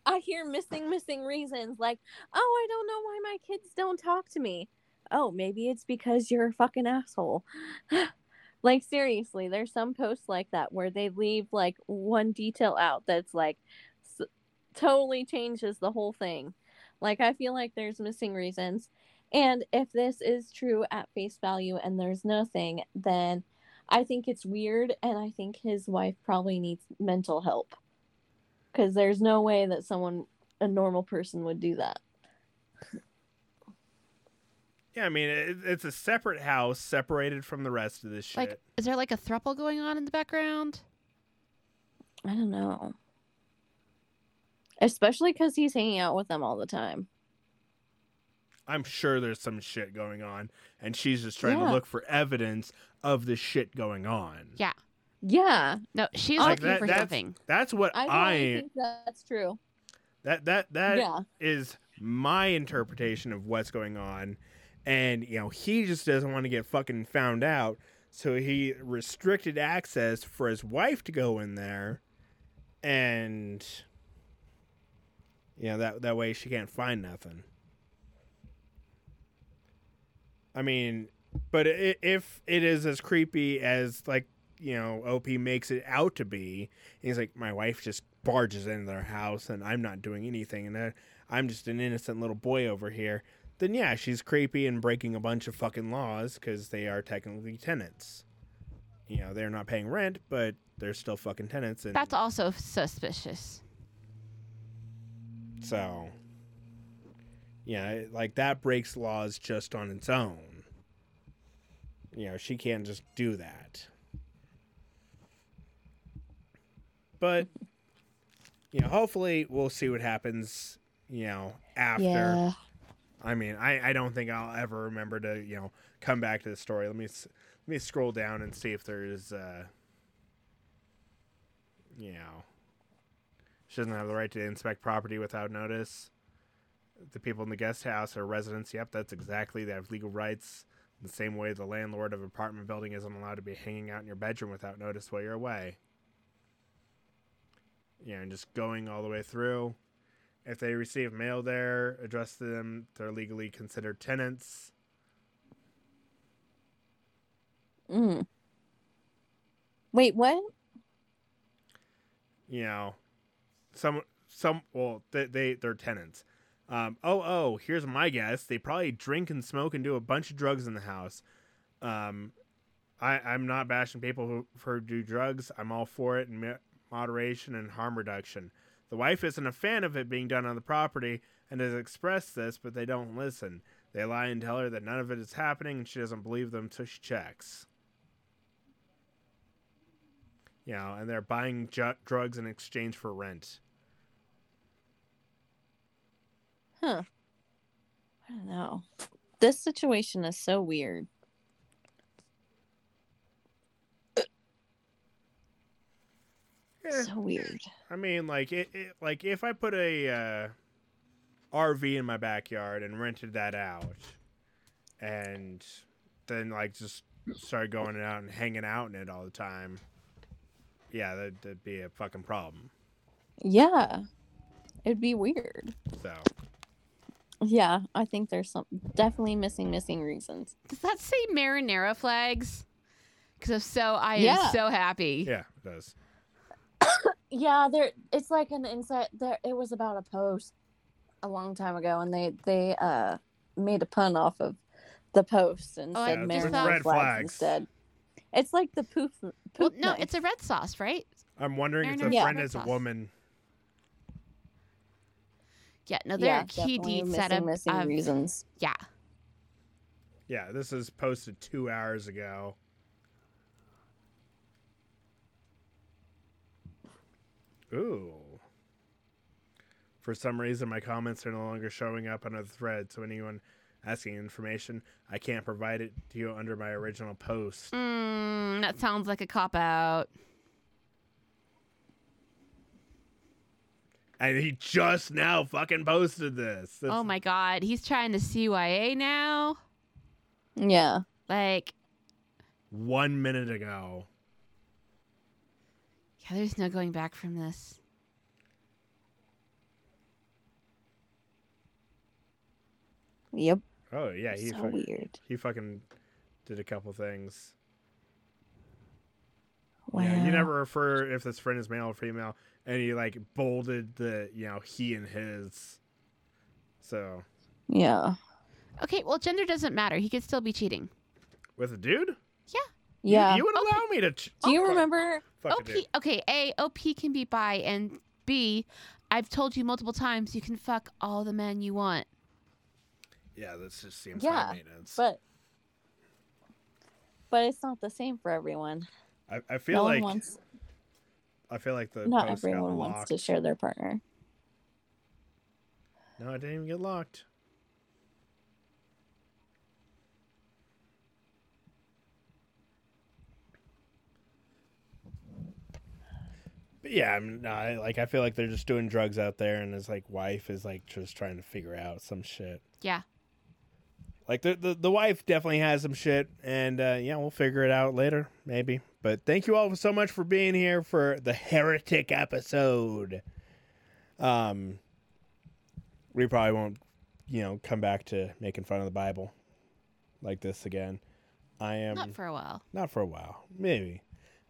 I hear missing, missing reasons like, oh, I don't know why my kids don't talk to me. Oh, maybe it's because you're a fucking asshole. like, seriously, there's some posts like that where they leave like one detail out that's like s- totally changes the whole thing. Like, I feel like there's missing reasons. And if this is true at face value and there's nothing, then I think it's weird. And I think his wife probably needs mental help because there's no way that someone a normal person would do that Yeah, I mean, it, it's a separate house separated from the rest of this shit. like, is there like a thruple going on in the background? i don't know especially because he's hanging out with them all the time I'm sure there's some shit going on, and she's just trying Yeah. to look for evidence of the shit going on. Yeah. yeah No, she's Like looking that- for that's- something. That's what i, I, really think that's true that that that is yeah my interpretation of what's going on, and you know he just doesn't want to get fucking found out, so he restricted access for his wife to go in there, and you know that that way she can't find nothing. I mean, But i- if it is as creepy as like you know OP makes it out to be, he's like my wife just barges into their house and I'm not doing anything and I- I'm just an innocent little boy over here. Then yeah, she's creepy and breaking a bunch of fucking laws because they are technically tenants. You know they're not paying rent, but they're still fucking tenants. And That's also suspicious. So, yeah, it- like that breaks laws just on its own. You know, she can't just do that. But, you know, hopefully we'll see what happens, you know, after. Yeah. I mean, I, I don't think I'll ever remember to, you know, come back to the story. Let me let me scroll down and see if there's uh you know, she doesn't have the right to inspect property without notice. The people in the guest house are residents. Yep, that's exactly. They have legal rights. The same way the landlord of an apartment building isn't allowed to be hanging out in your bedroom without notice while you're away. Yeah, and just going all the way through. If they receive mail there addressed to them, they're legally considered tenants. Mm. Wait, what? you know, some some well they, they they're tenants. Um, oh oh, here's my guess. They probably drink and smoke and do a bunch of drugs in the house. Um, I I'm not bashing people who for do drugs. I'm all for it in moderation and harm reduction. The wife isn't a fan of it being done on the property and has expressed this, but they don't listen. They lie and tell her that none of it is happening, and she doesn't believe them until she checks. You know, and they're buying ju- drugs in exchange for rent. Huh. I don't know. This situation is so weird. Yeah, So weird. I mean, like it, it, like if I put a uh, RV in my backyard and rented that out, and then like just started going out and hanging out in it all the time, yeah, that, that'd be a fucking problem. Yeah. It'd be weird. So Yeah, I think there's some definitely missing missing reasons. Does that say marinara flags? Because if so, I am so happy. yeah, it does. Yeah, there it's like an inside there it was about a post a long time ago and they they uh made a pun off of the post and Oh, said just marinara thought- Red flags, flags. instead. It's like the poof poop Well, no, knife. it's a red sauce, right? I'm wondering if the Yeah. friend red is a woman. Yeah, no, there yeah, are key definitely deeds missing, set up. missing of- reasons. yeah. Yeah, this is posted two hours ago. Ooh. For some reason, my comments are no longer showing up on the thread, so anyone asking information, I can't provide it to you under my original post. Mm, that sounds like a cop out. And he just now fucking posted this. This- Oh my god, he's trying to CYA now. Yeah. Like, One minute ago. yeah, there's no going back from this. Yep. Oh, yeah, he, so fu- weird. he fucking did a couple things. Wow. Yeah, you never refer if this friend is male or female, and he like bolded the you know he and his. So Yeah. Okay, well, gender doesn't matter. He could still be cheating. with a dude, Yeah. Yeah. you, would allow me to. Ch- Do you oh, fuck- remember fuck a OP, dude. okay, A, OP can be bi, and B, I've told you multiple times you can fuck all the men you want. Yeah, this just seems Yeah, high maintenance. but but it's not the same for everyone. I, I feel no like one wants I feel like the not post got everyone wants locked. to share their partner. No, it didn't even get locked. But yeah, I'm not, like I feel like they're just doing drugs out there, and his like wife is like just trying to figure out some shit. Yeah. Like the the, the wife definitely has some shit, and uh, yeah, we'll figure it out later, maybe. But thank you all so much for being here for the heretic episode. Um, we probably won't, you know, come back to making fun of the Bible like this again. I am Not for a while. not for a while. Maybe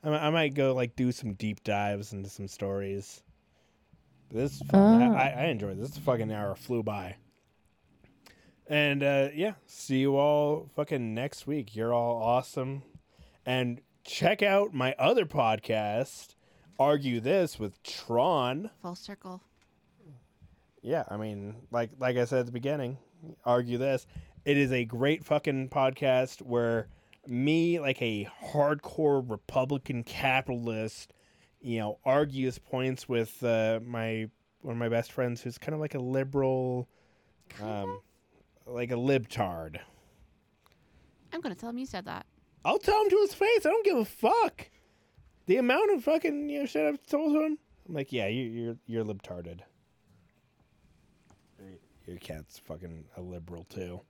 I, I might go like do some deep dives into some stories. This fun. Oh. I, I enjoyed this. This fucking hour flew by. And uh, yeah, see you all fucking next week. You're all awesome. And check out my other podcast, Argue This with Tron. Full circle. Yeah, I mean, like like I said at the beginning, argue this. It is a great fucking podcast where me, like a hardcore Republican capitalist, you know, argues points with uh, my one of my best friends who's kind of like a liberal, um, like a libtard. I'm gonna tell him you said that. I'll tell him to his face. I don't give a fuck. The amount of fucking you know shit I've told him. I'm like, yeah, you, you're you're libtarded. Your cat's fucking a liberal too.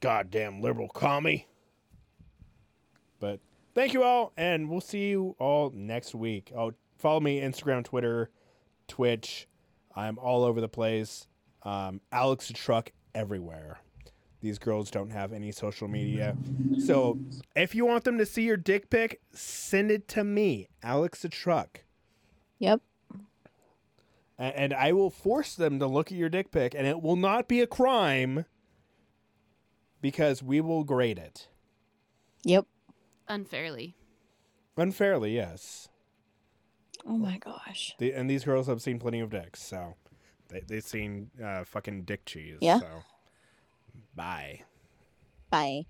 Goddamn liberal commie. But thank you all, and we'll see you all next week. Oh, follow me Instagram, Twitter, Twitch. I'm all over the place. Um, Alex the Truck everywhere. These girls don't have any social media. So if you want them to see your dick pic, send it to me, Alex the Truck. Yep. And I will force them to look at your dick pic, and it will not be a crime because we will grade it. Yep. Unfairly. Unfairly, yes. Oh my gosh. The, and these girls have seen plenty of dicks, so they, they've seen uh, fucking dick cheese. Yeah. So. Bye. Bye.